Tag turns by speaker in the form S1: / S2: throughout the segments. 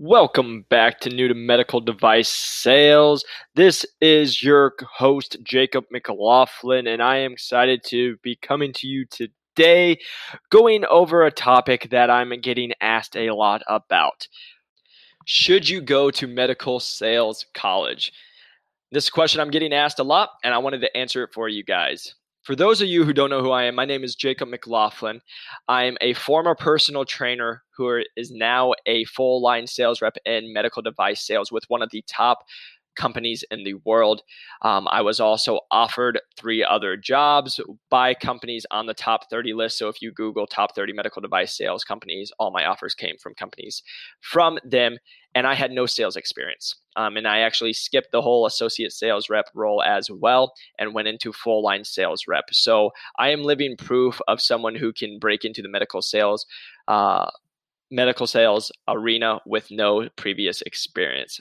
S1: Welcome back to New to Medical Device Sales. This is your host, Jacob McLaughlin, and I am excited to be coming to you today going over a topic that I'm getting asked a lot about. Should you go to medical sales college? This question I'm getting asked a lot, and I wanted to answer it for you guys. For those of you who don't know who I am, my name is Jacob McLaughlin. I am a former personal trainer who is now a full line sales rep in medical device sales with one of the top companies in the world. Um, I was also offered three other jobs by companies on the top 30 list. So if you Google top 30 medical device sales companies, all my offers came from companies from them. And I had no sales experience. Um, and I actually skipped the whole associate sales rep role as well and went into full line sales rep. So I am living proof of someone who can break into the medical sales. Uh, medical sales arena with no previous experience.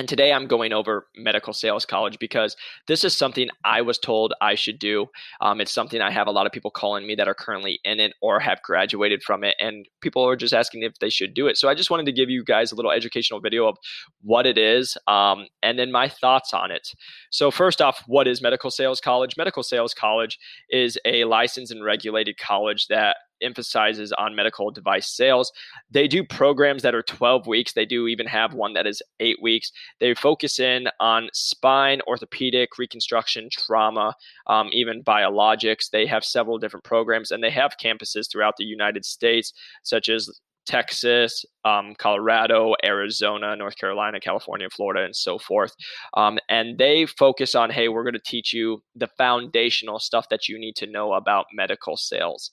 S1: And today I'm going over medical sales college because this is something I was told I should do. Um, it's something I have a lot of people calling me that are currently in it or have graduated from it. And people are just asking if they should do it. So I just wanted to give you guys a little educational video of what it is um, and then my thoughts on it. So, first off, what is medical sales college? Medical sales college is a licensed and regulated college that emphasizes on medical device sales. They do programs that are 12 weeks. They do even have one that is eight weeks. They focus in on spine, orthopedic, reconstruction, trauma, um, even biologics. They have several different programs and they have campuses throughout the United States, such as Texas, um, Colorado, Arizona, North Carolina, California, Florida, and so forth. Um, and they focus on, hey, we're going to teach you the foundational stuff that you need to know about medical sales.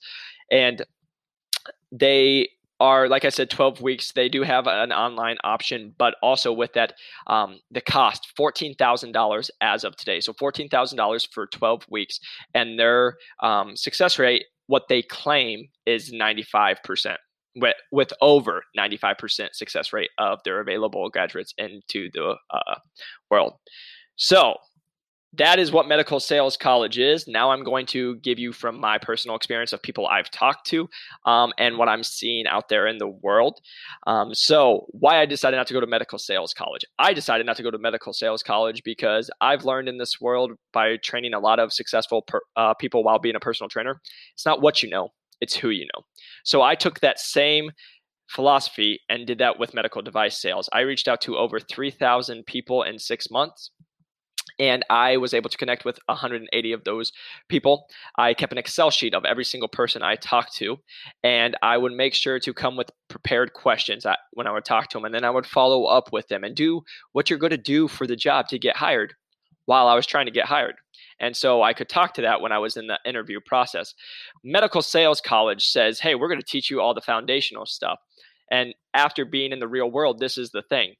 S1: And they are like I said, 12 weeks. They do have an online option, but also with that, um, the cost $14,000 as of today. So $14,000 for 12 weeks, and their um, success rate, what they claim, is 95%. With, with over 95% success rate of their available graduates into the uh, world. So that is what medical sales college is. Now I'm going to give you from my personal experience of people I've talked to um, and what I'm seeing out there in the world. Um, so, why I decided not to go to medical sales college. I decided not to go to medical sales college because I've learned in this world by training a lot of successful per, uh, people while being a personal trainer. It's not what you know, it's who you know. So, I took that same philosophy and did that with medical device sales. I reached out to over 3,000 people in six months and I was able to connect with 180 of those people. I kept an Excel sheet of every single person I talked to, and I would make sure to come with prepared questions when I would talk to them, and then I would follow up with them and do what you're going to do for the job to get hired while I was trying to get hired. And so I could talk to that when I was in the interview process. Medical Sales College says, hey, we're going to teach you all the foundational stuff. And after being in the real world, this is the thing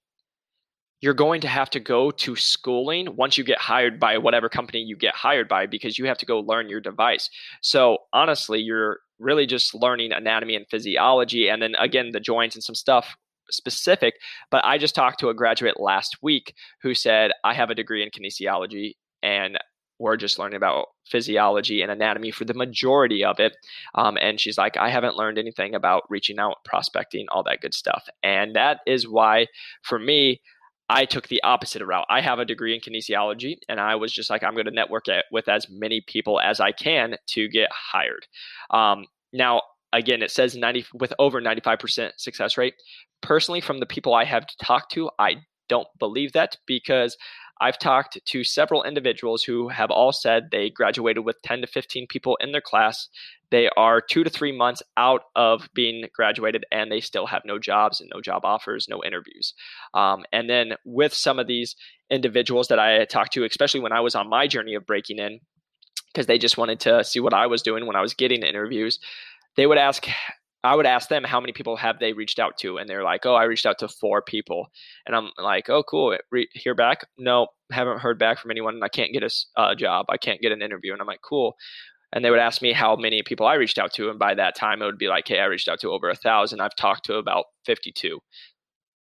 S1: you're going to have to go to schooling once you get hired by whatever company you get hired by because you have to go learn your device. So honestly, you're really just learning anatomy and physiology and then again the joints and some stuff specific. But I just talked to a graduate last week who said, I have a degree in kinesiology and we're just learning about physiology and anatomy for the majority of it. Um, and she's like, I haven't learned anything about reaching out, prospecting, all that good stuff. And that is why, for me, I took the opposite route. I have a degree in kinesiology, and I was just like, I'm going to network with as many people as I can to get hired. Um, now, again, it says 90 with over 95% success rate. Personally, from the people I have talked to, I don't believe that because I've talked to several individuals who have all said they graduated with 10 to 15 people in their class. They are two to three months out of being graduated and they still have no jobs and no job offers, no interviews. Um, and then with some of these individuals that I talked to, especially when I was on my journey of breaking in, because they just wanted to see what I was doing when I was getting interviews, they would ask, I would ask them how many people have they reached out to, and they're like, "Oh, I reached out to four people," and I'm like, "Oh, cool. Re- hear back? No, haven't heard back from anyone. And I can't get a uh, job. I can't get an interview." And I'm like, "Cool." And they would ask me how many people I reached out to, and by that time, it would be like, "Hey, I reached out to over a thousand. I've talked to about 52."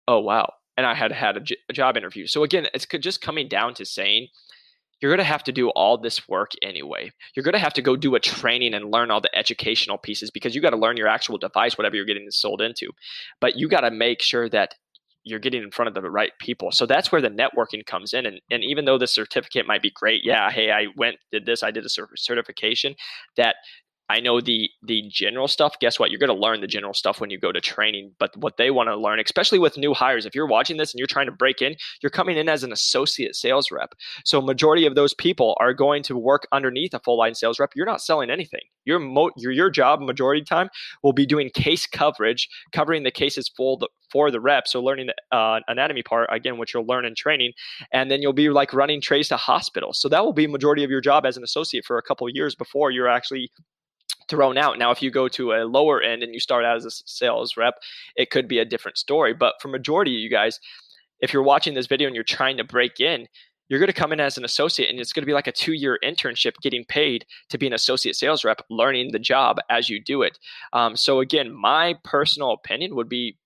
S1: Oh, wow! And I had had a, j- a job interview. So again, it's just coming down to saying you're going to have to do all this work anyway. You're going to have to go do a training and learn all the educational pieces because you got to learn your actual device, whatever you're getting sold into. But you got to make sure that you're getting in front of the right people. So that's where the networking comes in. And, and even though the certificate might be great, yeah, hey, I went, did this, I did a certification, that I know the the general stuff. Guess what? You're going to learn the general stuff when you go to training. But what they want to learn, especially with new hires, if you're watching this and you're trying to break in, you're coming in as an associate sales rep. So majority of those people are going to work underneath a full line sales rep. You're not selling anything. Your mo- your your job majority time will be doing case coverage, covering the cases full the, for the rep. So learning the uh, anatomy part again, which you'll learn in training, and then you'll be like running trays to hospitals. So that will be majority of your job as an associate for a couple years before you're actually thrown out. Now, if you go to a lower end and you start out as a sales rep, it could be a different story. But for majority of you guys, if you're watching this video and you're trying to break in, you're going to come in as an associate and it's going to be like a two year internship getting paid to be an associate sales rep, learning the job as you do it. Um, so, again, my personal opinion would be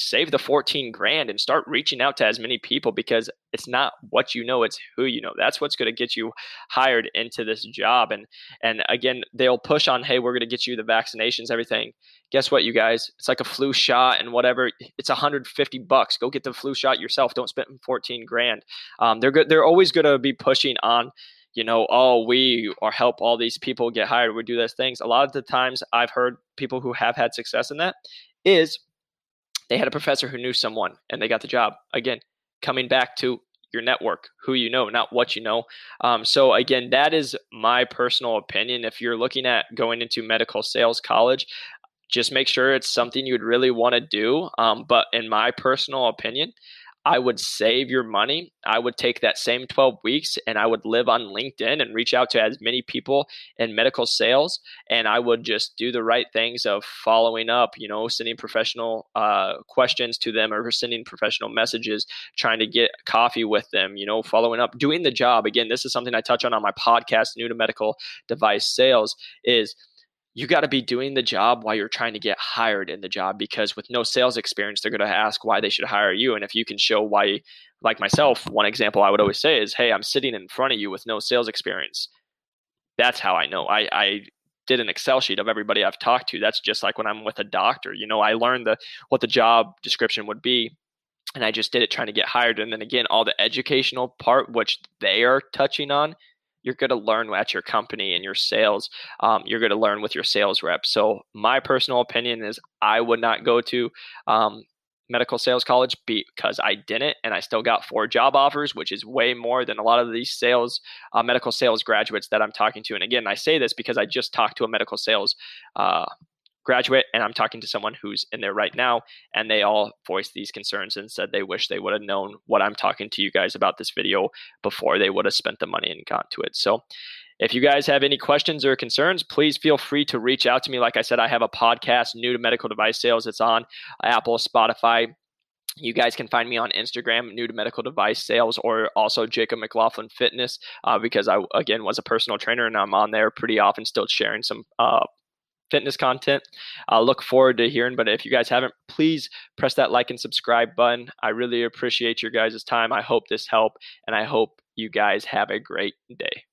S1: save the 14 grand and start reaching out to as many people because it's not what you know it's who you know. That's what's going to get you hired into this job and and again they'll push on hey we're going to get you the vaccinations everything. Guess what you guys? It's like a flu shot and whatever it's 150 bucks. Go get the flu shot yourself. Don't spend 14 grand. Um, they're good they're always going to be pushing on you know, oh, we or help all these people get hired. We do those things. A lot of the times I've heard people who have had success in that is they had a professor who knew someone and they got the job. Again, coming back to your network, who you know, not what you know. Um, so, again, that is my personal opinion. If you're looking at going into medical sales college, just make sure it's something you would really want to do. Um, but in my personal opinion, I would save your money. I would take that same 12 weeks and I would live on LinkedIn and reach out to as many people in medical sales. And I would just do the right things of following up, you know, sending professional uh, questions to them or sending professional messages, trying to get coffee with them, you know, following up, doing the job. Again, this is something I touch on on my podcast, New to Medical Device Sales, is – you got to be doing the job while you're trying to get hired in the job because with no sales experience they're going to ask why they should hire you and if you can show why like myself one example i would always say is hey i'm sitting in front of you with no sales experience. That's how i know. I, I did an excel sheet of everybody i've talked to. That's just like when i'm with a doctor you know i learned the what the job description would be and i just did it trying to get hired and then again all the educational part which they are touching on you're going to learn at your company and your sales. Um, you're going to learn with your sales rep. So my personal opinion is I would not go to um, medical sales college because I didn't, and I still got four job offers, which is way more than a lot of these sales, uh, medical sales graduates that I'm talking to. And again, I say this because I just talked to a medical sales uh, graduate and I'm talking to someone who's in there right now and they all voiced these concerns and said they wish they would have known what I'm talking to you guys about this video before they would have spent the money and got to it. So if you guys have any questions or concerns, please feel free to reach out to me. Like I said, I have a podcast new to medical device sales. It's on Apple, Spotify, you guys can find me on Instagram, new to medical device sales, or also Jacob McLaughlin Fitness, uh, because I again was a personal trainer and I'm on there pretty often, still sharing some uh, fitness content. I look forward to hearing. But if you guys haven't, please press that like and subscribe button. I really appreciate your guys' time. I hope this helped, and I hope you guys have a great day.